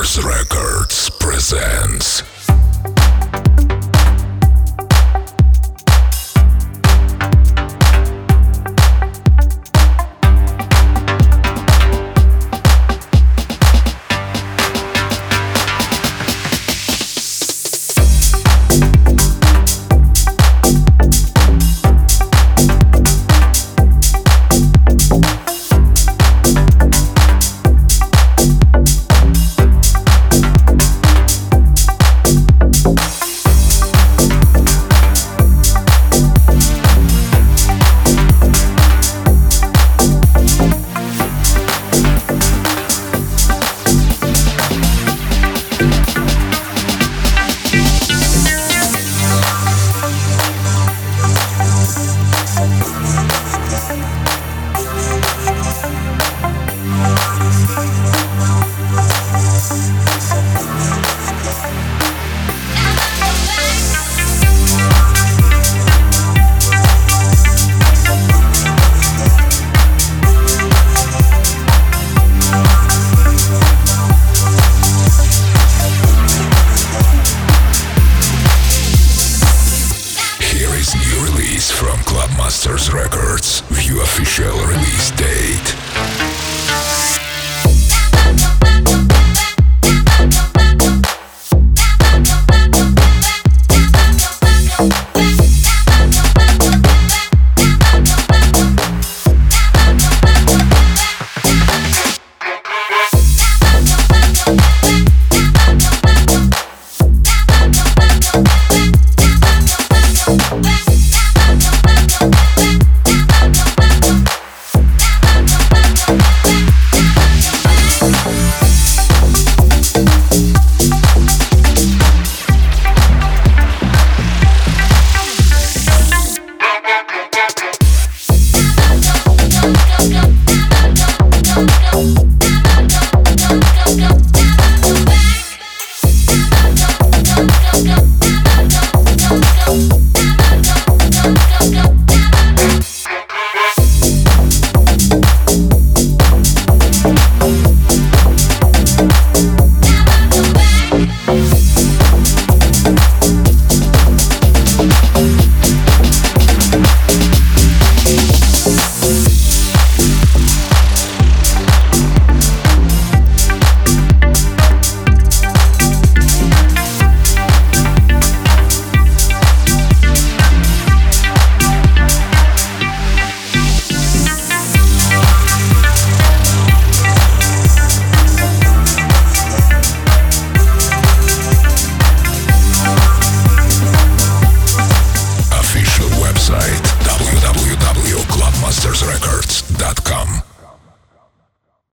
Records presents from Clubmasters Records. View official release date. сайт www.clubmastersrecords.com